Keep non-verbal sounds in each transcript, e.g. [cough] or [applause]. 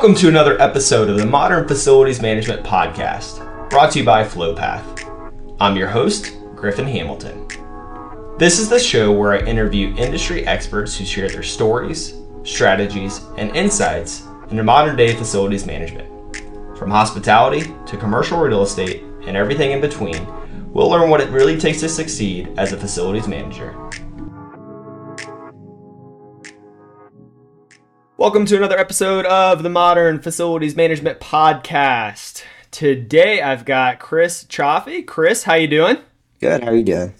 Welcome to another episode of the Modern Facilities Management Podcast, brought to you by FlowPath. I'm your host, Griffin Hamilton. This is the show where I interview industry experts who share their stories, strategies, and insights into modern day facilities management. From hospitality to commercial real estate and everything in between, we'll learn what it really takes to succeed as a facilities manager. Welcome to another episode of the Modern Facilities Management Podcast. Today I've got Chris Cioffi. Chris, how you doing? Good. How are you doing?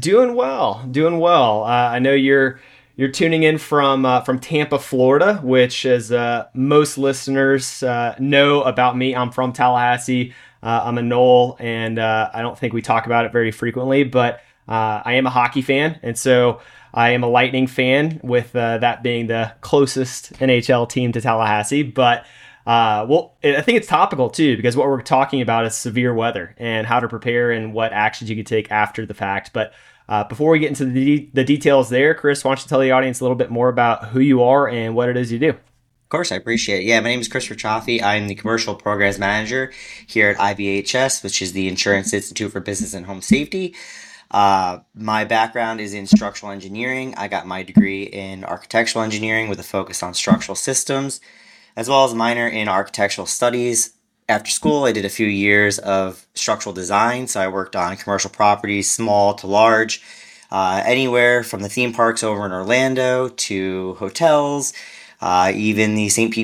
Doing well. Doing well. Uh, I know you're you're tuning in from uh, from Tampa, Florida, which, as uh, most listeners uh, know about me, I'm from Tallahassee. Uh, I'm a Nole, and uh, I don't think we talk about it very frequently, but I am a hockey fan, and so I am a Lightning fan, with that being the closest NHL team to Tallahassee. But uh, well, I think it's topical too because what we're talking about is severe weather and how to prepare and what actions you could take after the fact. But uh, before we get into the, de- the details there, Chris, why don't you tell the audience a little bit more about who you are and what it is you do? Of course, I appreciate it. Yeah, my name is Christopher Cioffi. I'm the Commercial Programs Manager here at IBHS, which is the Insurance Institute for Business and Home Safety. Uh, my background is in structural engineering. I got my degree in architectural engineering with a focus on structural systems, as well as a minor in architectural studies after school, I did a few years of structural design. So I worked on commercial properties, small to large, uh, anywhere from the theme parks over in Orlando to hotels, uh, even the St.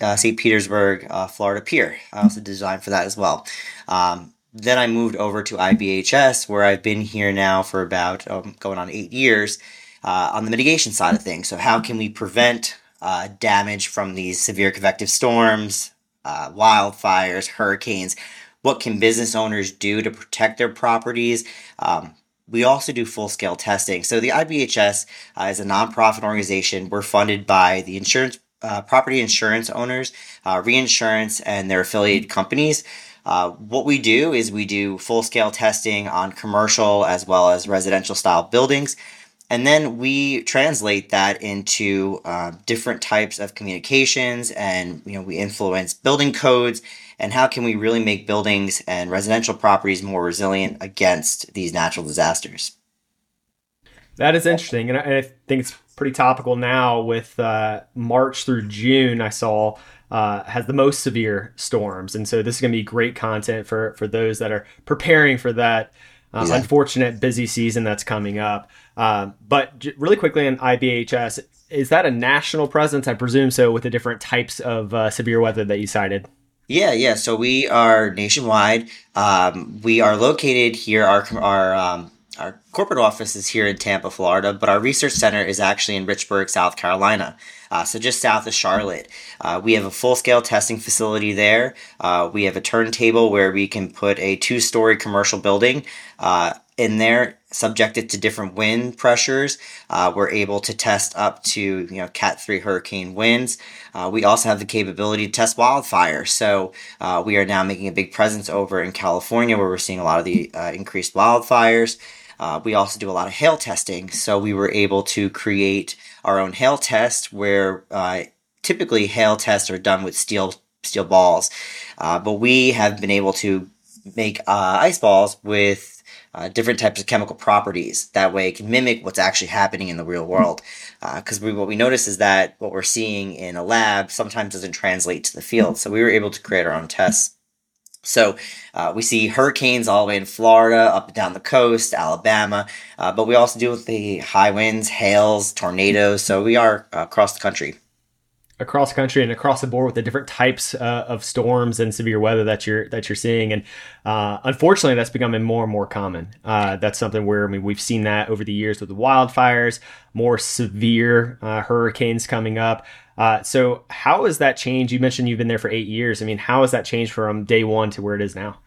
Uh. Petersburg, uh, Florida Pier. I also designed for that as well. Um, then I moved over to IBHS, where I've been here now for about um, going on eight years uh, on the mitigation side of things. So, how can we prevent uh, damage from these severe convective storms, uh, wildfires, hurricanes. What can business owners do to protect their properties? Um, we also do full scale testing. So the IBHS uh, is a nonprofit organization. We're funded by the insurance, uh, property insurance owners, uh, reinsurance, and their affiliated companies. Uh, what we do is we do full scale testing on commercial as well as residential style buildings. And then we translate that into uh, different types of communications, and you know we influence building codes and how can we really make buildings and residential properties more resilient against these natural disasters. That is interesting, and I, think it's pretty topical now with uh, March through June. I saw uh, has the most severe storms, and so this is going to be great content for for those that are preparing for that uh, yeah. unfortunate busy season that's coming up. Um, but j- really quickly on IBHS, is that a national presence? I presume so, with the different types of uh, severe weather that you cited. Yeah, yeah. So we are nationwide. Um, we are located here. Our our um, our corporate office is here in Tampa, Florida, but our research center is actually in Richburg, South Carolina. Uh, so just south of Charlotte. Uh, we have a full scale testing facility there. Uh, we have a turntable where we can put a two story commercial building uh, in there, subjected to different wind pressures. Uh, we're able to test up to you know Cat three hurricane winds. Uh, we also have the capability to test wildfire. So we are now making a big presence over in California, where we're seeing a lot of the increased wildfires. Uh, we also do a lot of hail testing, so we were able to create our own hail test where uh, typically hail tests are done with steel steel balls, uh, but we have been able to make uh, ice balls with uh, different types of chemical properties. That way, it can mimic what's actually happening in the real world. Because uh, what we notice is that what we're seeing in a lab sometimes doesn't translate to the field. So we were able to create our own tests. So uh, we see hurricanes all the way in Florida, up and down the coast, Alabama, uh, but we also deal with the high winds, hails, tornadoes. So we are uh, across the country. Across country and across the board with the different types uh, of storms and severe weather that you're that you're seeing, and uh, unfortunately, that's becoming more and more common. Uh, that's something where I mean we've seen that over the years with the wildfires, more severe hurricanes coming up. Uh, so how has that changed? You mentioned you've been there for eight years. I mean, how has that changed from day one to where it is now?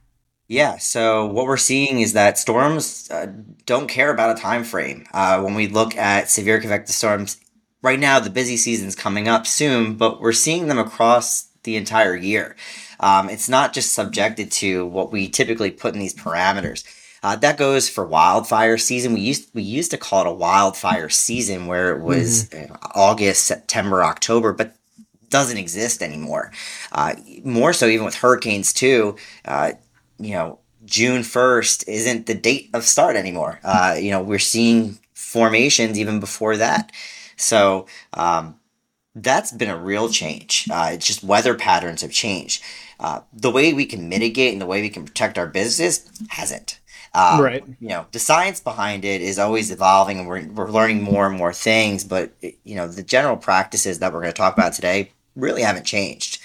Yeah, so what we're seeing is that storms uh, don't care about a time frame. Uh, when we look at severe convective storms, right now the busy season's coming up soon, but we're seeing them across the entire year. Um, it's not just subjected to what we typically put in these parameters. Uh, that goes for wildfire season. We used we used to call it a wildfire season where it was mm-hmm. August, September, October, but doesn't exist anymore. Uh, more so, even with hurricanes too. Uh, you know, June first isn't the date of start anymore. Uh, you know, we're seeing formations even before that. So um, that's been a real change. Uh, it's just weather patterns have changed. Uh, the way we can mitigate and the way we can protect our business hasn't. Um, right. You know, the science behind it is always evolving, and we're we're learning more and more things. But you know, the general practices that we're going to talk about today really haven't changed.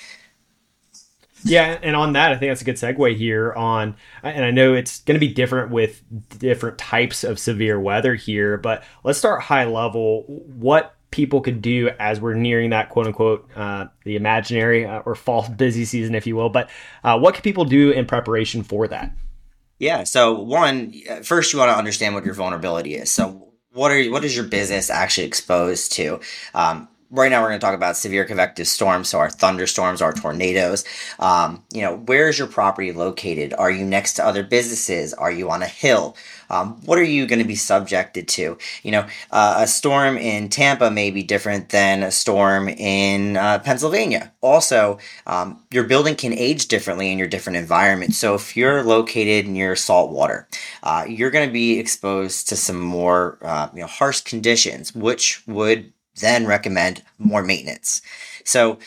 Yeah, and on that, I think that's a good segue here on, and I know it's going to be different with different types of severe weather here, but let's start high level. What people could do as we're nearing that quote unquote uh, the imaginary uh, or false [laughs] busy season, if you will. But uh, what can people do in preparation for that? Yeah. So one, first you want to understand what your vulnerability is. So what are what is your business actually exposed to? Um, right now we're going to talk about severe convective storms so our thunderstorms our tornadoes. Um, you know where is your property located? Are you next to other businesses? Are you on a hill? Um, what are you going to be subjected to? You know uh, a storm in tampa may be different than a storm in uh, pennsylvania. Also um, your building can age differently in your different environments so if you're located near salt water uh, you're going to be exposed to some more uh, you know harsh conditions which would then recommend more maintenance. So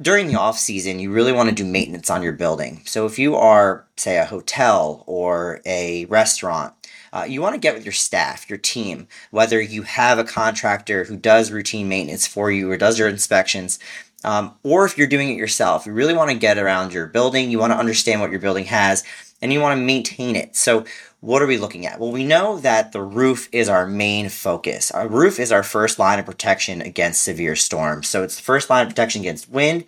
during the off season, you really want to do maintenance on your building. So if you are, say, a hotel or a restaurant, uh, you want to get with your staff, your team, whether you have a contractor who does routine maintenance for you or does your inspections, um, or if you're doing it yourself. You really want to get around your building. You want to understand what your building has, and you want to maintain it. So what are we looking at? Well, we know that the roof is our main focus. Our roof is our first line of protection against severe storms. So it's the first line of protection against wind,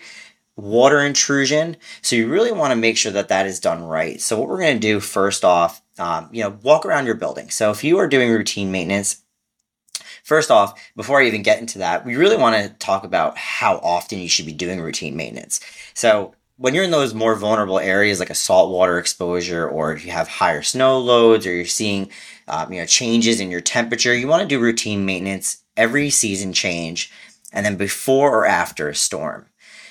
water intrusion. So you really want to make sure that that is done right. So what we're going to do first off, um, you know, walk around your building. So if you are doing routine maintenance, First off, before I even get into that, we really want to talk about how often you should be doing routine maintenance. So, when you're in those more vulnerable areas like a saltwater exposure or if you have higher snow loads or you're seeing um, you know changes in your temperature you want to do routine maintenance every season change and then before or after a storm.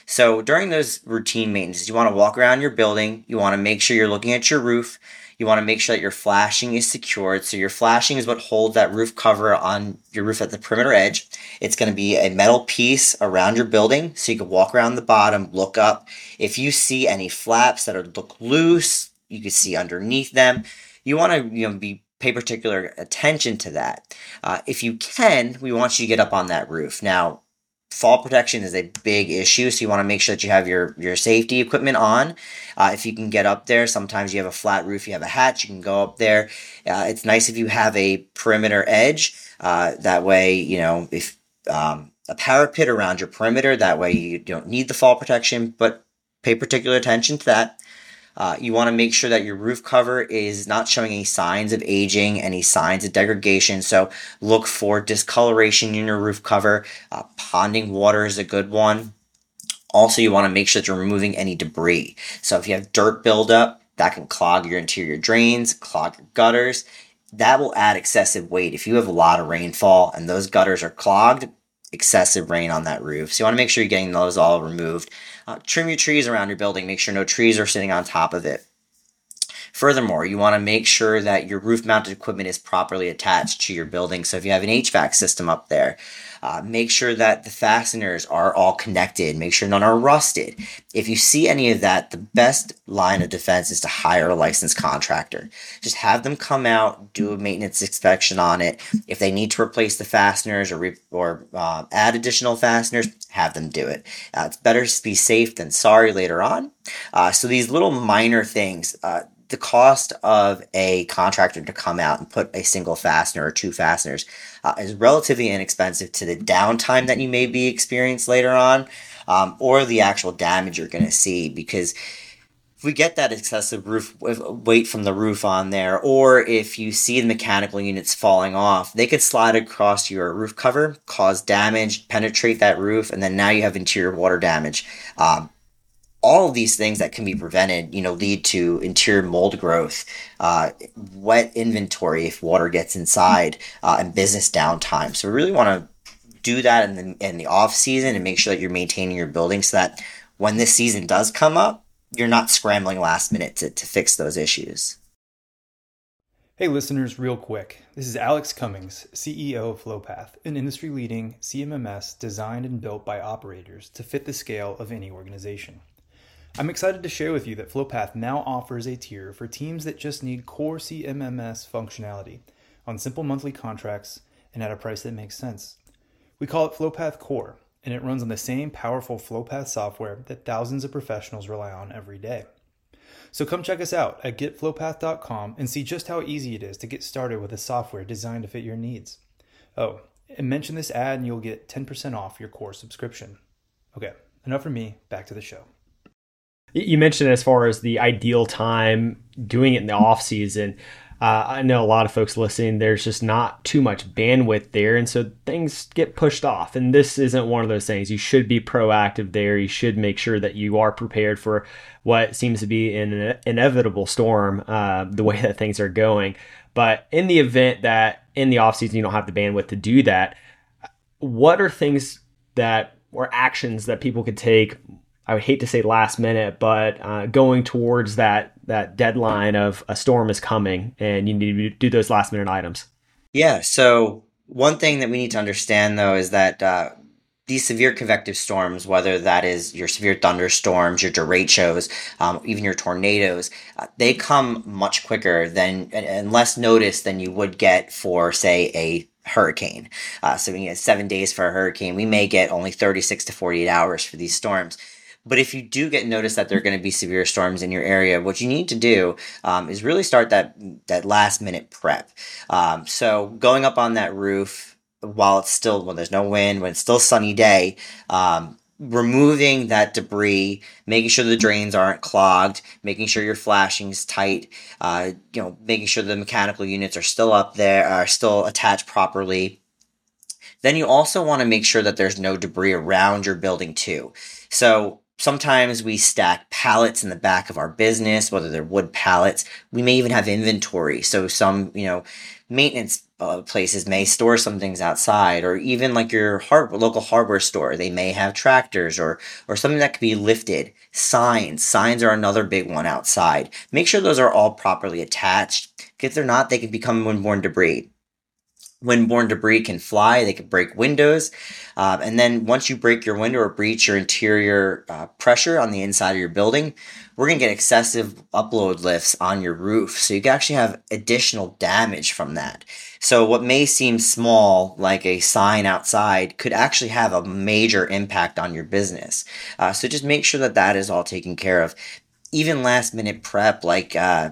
So during those routine maintenance you want to walk around your building you want to make sure you're looking at your roof you want to make sure that your flashing is secured. So your flashing is what holds that roof cover on your roof at the perimeter edge. It's going to be a metal piece around your building so you can walk around the bottom, look up. If you see any flaps that are look loose, you can see underneath them. You want to you know be pay particular attention to that. Uh, if you can, we want you to get up on that roof. Now, fall protection is a big issue so you want to make sure that you have your your safety equipment on. Uh, if you can get up there sometimes you have a flat roof you have a hatch you can go up there. Uh, it's nice if you have a perimeter edge uh, that way you know if um, a parapet around your perimeter that way you don't need the fall protection but pay particular attention to that uh, you want to make sure that your roof cover is not showing any signs of aging, any signs of degradation. So look for discoloration in your roof cover. Uh, ponding water is a good one. Also, you want to make sure that you're removing any debris. So if you have dirt buildup, that can clog your interior drains, clog your gutters. That will add excessive weight. If you have a lot of rainfall and those gutters are clogged, excessive rain on that roof. So you want to make sure you're getting those all removed. Uh, trim your trees around your building. Make sure no trees are sitting on top of it. Furthermore, you want to make sure that your roof mounted equipment is properly attached to your building. So if you have an HVAC system up there, uh, make sure that the fasteners are all connected. Make sure none are rusted. If you see any of that, the best line of defense is to hire a licensed contractor. Just have them come out, do a maintenance inspection on it. If they need to replace the fasteners or re- or uh, add additional fasteners, have them do it. Uh, it's better to be safe than sorry later on. Uh, so these little minor things uh, the cost of a contractor to come out and put a single fastener or two fasteners uh, is relatively inexpensive to the downtime that you may be experienced later on um, or the actual damage you're going to see because if we get that excessive roof weight from the roof on there or if you see the mechanical units falling off they could slide across your roof cover cause damage penetrate that roof and then now you have interior water damage. Um, all of these things that can be prevented, you know, lead to interior mold growth, uh, wet inventory if water gets inside, uh, and business downtime. So we really want to do that in the in the off season and make sure that you're maintaining your building so that when this season does come up, you're not scrambling last minute to, to fix those issues. Hey, listeners, real quick. This is Alex Cummings, CEO of FlowPath, an industry leading CMMS designed and built by operators to fit the scale of any organization. I'm excited to share with you that FlowPath now offers a tier for teams that just need core CMMS functionality on simple monthly contracts and at a price that makes sense. We call it FlowPath Core, and it runs on the same powerful FlowPath software that thousands of professionals rely on every day. So come check us out at getflowpath.com and see just how easy it is to get started with a software designed to fit your needs. Oh, and mention this ad and you'll get 10% off your core subscription. Okay, enough from me, back to the show. You mentioned as far as the ideal time doing it in the off season. Uh, I know a lot of folks listening, there's just not too much bandwidth there. And so things get pushed off. And this isn't one of those things. You should be proactive there. You should make sure that you are prepared for what seems to be an inevitable storm, uh, the way that things are going. But in the event that in the off season you don't have the bandwidth to do that, what are things that or actions that people could take I would hate to say last minute, but uh, going towards that that deadline of a storm is coming, and you need to do those last minute items. Yeah. So one thing that we need to understand though is that uh, these severe convective storms, whether that is your severe thunderstorms, your derechos, um, even your tornadoes, uh, they come much quicker than and less notice than you would get for, say, a hurricane. Uh, so we get seven days for a hurricane. We may get only 36 to 48 hours for these storms. But if you do get notice that there are going to be severe storms in your area, what you need to do um, is really start that that last minute prep. Um, so going up on that roof while it's still when there's no wind, when it's still sunny day. Um, removing that debris, making sure the drains aren't clogged, making sure your flashing is tight, uh, you know, making sure the mechanical units are still up there, are still attached properly. Then you also want to make sure that there's no debris around your building too. So Sometimes we stack pallets in the back of our business, whether they're wood pallets. We may even have inventory. So some, you know, maintenance uh, places may store some things outside, or even like your local hardware store, they may have tractors or or something that could be lifted. Signs, signs are another big one outside. Make sure those are all properly attached. If they're not, they can become windborne debris. Windborne debris can fly, they can break windows. Uh, and then once you break your window or breach your interior uh, pressure on the inside of your building, we're going to get excessive upload lifts on your roof. So you can actually have additional damage from that. So what may seem small, like a sign outside, could actually have a major impact on your business. Uh, so just make sure that that is all taken care of. Even last minute prep, like uh,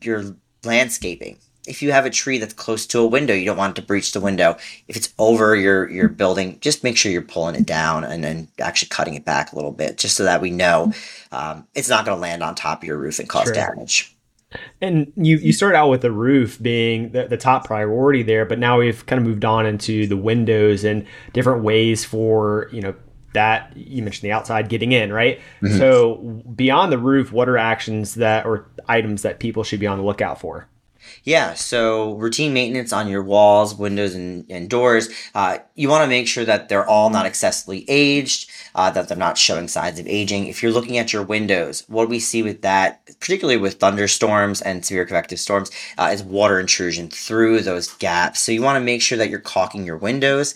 your landscaping if you have a tree that's close to a window, you don't want it to breach the window. If it's over your your building, just make sure you're pulling it down and then actually cutting it back a little bit, just so that we know um, it's not going to land on top of your roof and cause sure. damage. And you you start out with the roof being the, the top priority there, but now we've kind of moved on into the windows and different ways for you know that you mentioned the outside getting in, right? Mm-hmm. So beyond the roof, what are actions that or items that people should be on the lookout for? Yeah, so routine maintenance on your walls, windows, and, and doors. Uh, you want to make sure that they're all not excessively aged, uh, that they're not showing signs of aging. If you're looking at your windows, what we see with that, particularly with thunderstorms and severe convective storms, uh, is water intrusion through those gaps. So you want to make sure that you're caulking your windows.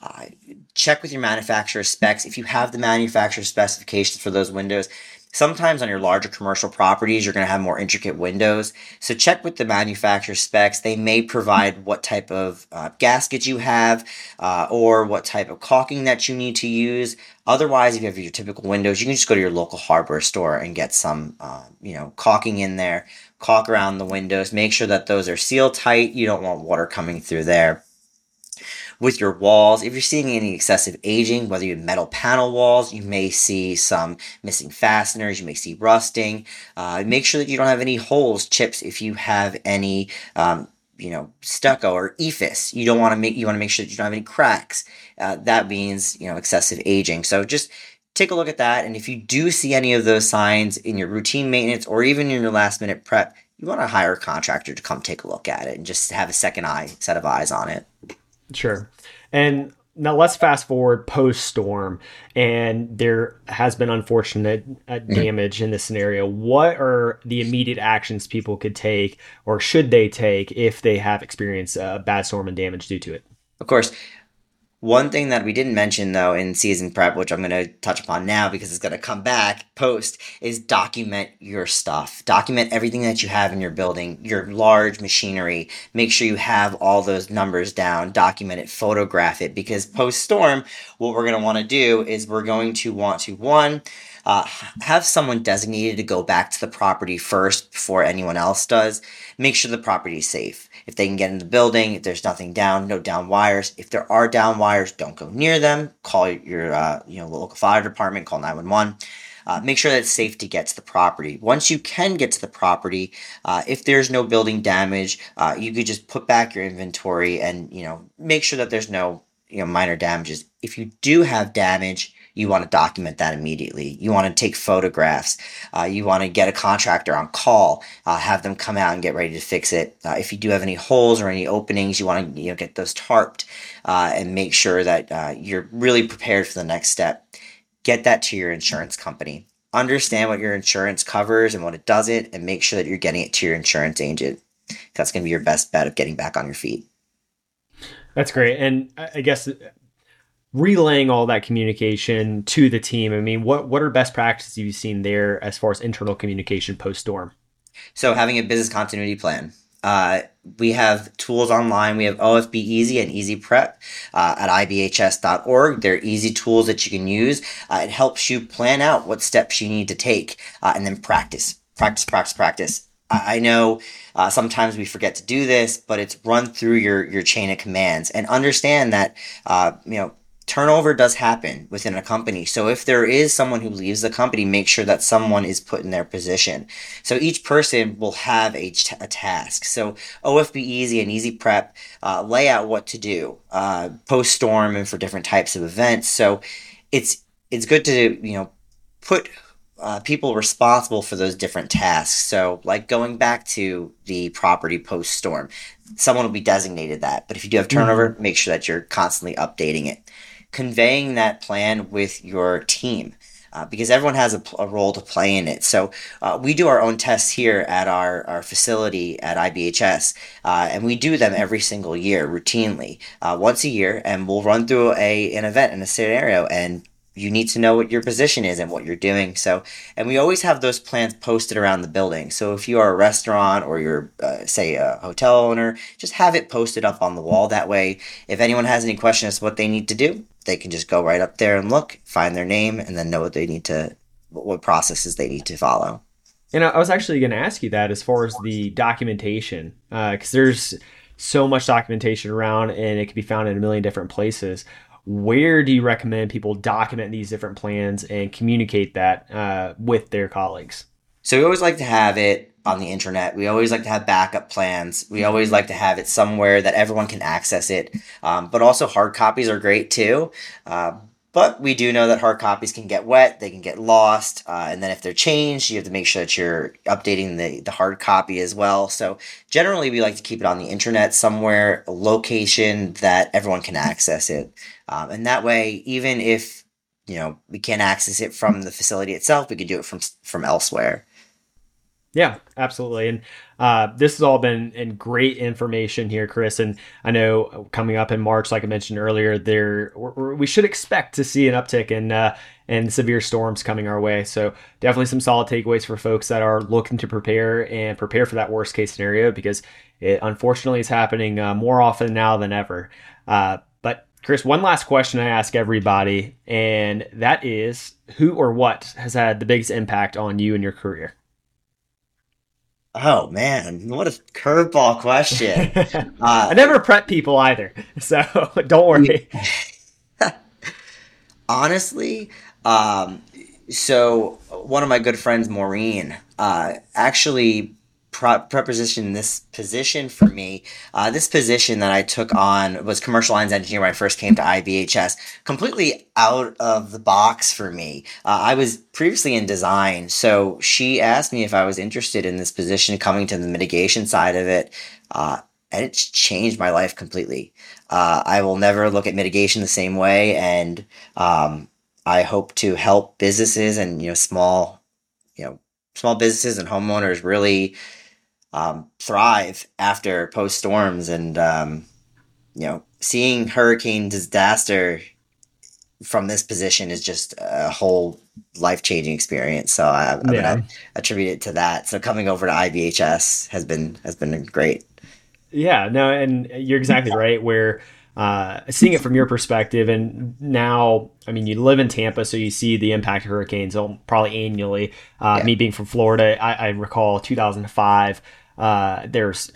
Uh, check with your manufacturer specs. If you have the manufacturer specifications for those windows, Sometimes on your larger commercial properties, you're going to have more intricate windows. So check with the manufacturer specs. They may provide what type of uh, gasket you have uh, or what type of caulking that you need to use. Otherwise, if you have your typical windows, you can just go to your local hardware store and get some, uh, you know, caulking in there, caulk around the windows. Make sure that those are sealed tight. You don't want water coming through there with your walls. If you're seeing any excessive aging, whether you have metal panel walls, you may see some missing fasteners, you may see rusting. Uh, make sure that you don't have any holes, chips, if you have any. Um, you know, stucco or EIFS. You don't want to make, you want to make sure that you don't have any cracks. Uh, that means, you know, excessive aging. So just take a look at that. And if you do see any of those signs in your routine maintenance or even in your last minute prep, you want to hire a contractor to come take a look at it and just have a second eye, set of eyes on it. Sure. And now let's fast forward post storm, and there has been unfortunate uh, mm-hmm. damage in this scenario. What are the immediate actions people could take, or should they take, if they have experienced a bad storm and damage due to it? Of course, one thing that we didn't mention though in season prep, which I'm going to touch upon now because it's going to come back post, is document your stuff. Document everything that you have in your building, your large machinery. Make sure you have all those numbers down, document it, photograph it because post storm, what we're going to want to do is we're going to want to one, uh, have someone designated to go back to the property first before anyone else does. Make sure the property is safe. If they can get in the building, if there's nothing down, no down wires. If there are down wires, don't go near them. Call your uh, you know local fire department. Call nine one one. Uh, make sure that it's safe to get to the property. Once you can get to the property, uh, if there's no building damage, uh, you could just put back your inventory and you know make sure that there's no you know minor damages. If you do have damage, you want to document that immediately. You want to take photographs. Uh, you want to get a contractor on call, uh, have them come out and get ready to fix it. Uh, if you do have any holes or any openings, you want to you know get those tarped uh, and make sure that uh, you're really prepared for the next step. Get that to your insurance company. Understand what your insurance covers and what it doesn't, and make sure that you're getting it to your insurance agent. That's going to be your best bet of getting back on your feet. That's great. And I guess relaying all that communication to the team. I mean, what what are best practices you've seen there as far as internal communication post storm? So having a business continuity plan. Uh, we have tools online. We have OFB-EZ and EZ-Prep uh, at ibhs.org. They're easy tools that you can use. Uh, it helps you plan out what steps you need to take uh, and then practice, practice, practice, practice. I know uh, sometimes we forget to do this, but it's run through your your chain of commands and understand that uh, you know turnover does happen within a company. So if there is someone who leaves the company, make sure that someone is put in their position. So each person will have a, t- a task. So OFB-EZ and EZ-Prep uh, lay out what to do uh, post storm and for different types of events. So it's it's good to you know put uh, people responsible for those different tasks. So, like going back to the property post storm, someone will be designated that. But if you do have turnover, mm-hmm. make sure that you're constantly updating it conveying that plan with your team. Uh, because everyone has a, a, role to play in it. So uh, we do our own tests here at our, our facility at IBHS, uh, and we do them every single year routinely, uh, once a year, and we'll run through a an event in a scenario and you need to know what your position is and what you're doing. So, and we always have those plans posted around the building. So if you are a restaurant or you're, uh, say, a hotel owner, just have it posted up on the wall. That way, if anyone has any questions what they need to do, they can just go right up there and look, find their name, and then know what they need to, what processes they need to follow. And I was actually going to ask you that as far as the documentation, because uh, there's so much documentation around and it can be found in a million different places where do you recommend people document these different plans and communicate that uh, with their colleagues? So we always like to have it on the internet. We always like to have backup plans. We always like to have it somewhere that everyone can access it. Um, but also hard copies are great too. Uh, but we do know that hard copies can get wet, they can get lost, uh, and then if they're changed, you have to make sure that you're updating the, the hard copy as well. So generally, we like to keep it on the internet somewhere, a location that everyone can access it. Um, and that way, even if you know we can't access it from the facility itself, we can do it from from elsewhere. Yeah, absolutely. And uh, this has all been in great information here, Chris. And I know coming up in March, like I mentioned earlier, there we should expect to see an uptick in uh, in severe storms coming our way. So definitely some solid takeaways for folks that are looking to prepare and prepare for that worst case scenario because it unfortunately is happening uh, more often now than ever. Uh, but Chris, one last question I ask everybody, and that is who or what has had the biggest impact on you and your career? Oh man, what a curveball question! [laughs] Uh, I never prep people either, so [laughs] don't worry. [laughs] Honestly, um, so one of my good friends, Maureen, uh, actually preposition this position for me. Uh, this position that I took on was commercial lines engineer when I first came to IBHS, completely out of the box for me. Uh, I was previously in design, so she asked me if I was interested in this position, coming to the mitigation side of it. Uh, and it's changed my life completely. Uh, I will never look at mitigation the same way, and um, I hope to help businesses and you know small, you know, small businesses and homeowners really um, thrive after post storms, and um, you know, seeing hurricane disaster from this position is just a whole life changing experience. So I, am yeah. gonna attribute it to that. So coming over to IBHS has been has been great. Yeah, no, and you're exactly [laughs] right. Where uh, seeing it from your perspective, and now, I mean, you live in Tampa, so you see the impact of hurricanes probably annually. Uh, yeah. Me being from Florida, I, I recall 2005. Uh, there's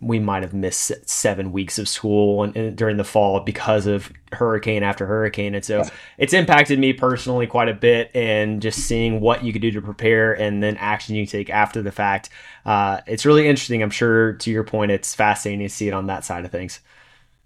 we might have missed seven weeks of school and, and during the fall because of hurricane after hurricane. And so yeah. it's impacted me personally quite a bit. And just seeing what you could do to prepare and then action you take after the fact. Uh, it's really interesting. I'm sure to your point, it's fascinating to see it on that side of things.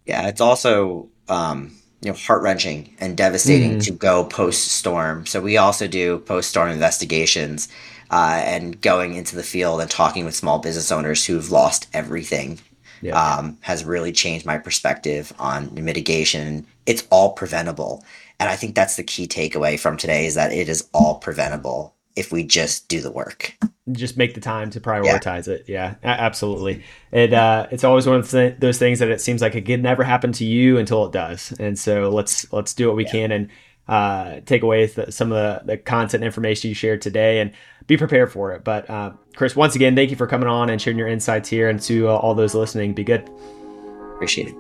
Yeah, it's also um, you know heart wrenching and devastating mm. to go post storm. So we also do post storm investigations uh, and going into the field and talking with small business owners who've lost everything yeah. um, has really changed my perspective on mitigation. It's all preventable. And I think that's the key takeaway from today is that it is all preventable if we just do the work. Just make the time to prioritize yeah. it. Yeah, absolutely. It uh, it's always one of those things that it seems like it could never happen to you until it does. And so let's let's do what we yeah. can and uh, take away the, some of the, the content information you shared today and be prepared for it. But uh, Chris, once again, thank you for coming on and sharing your insights here. And to uh, all those listening, be good. Appreciate it.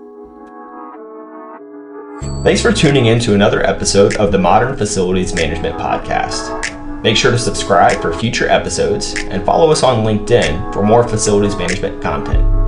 Thanks for tuning in to another episode of the Modern Facilities Management Podcast. Make sure to subscribe for future episodes and follow us on LinkedIn for more facilities management content.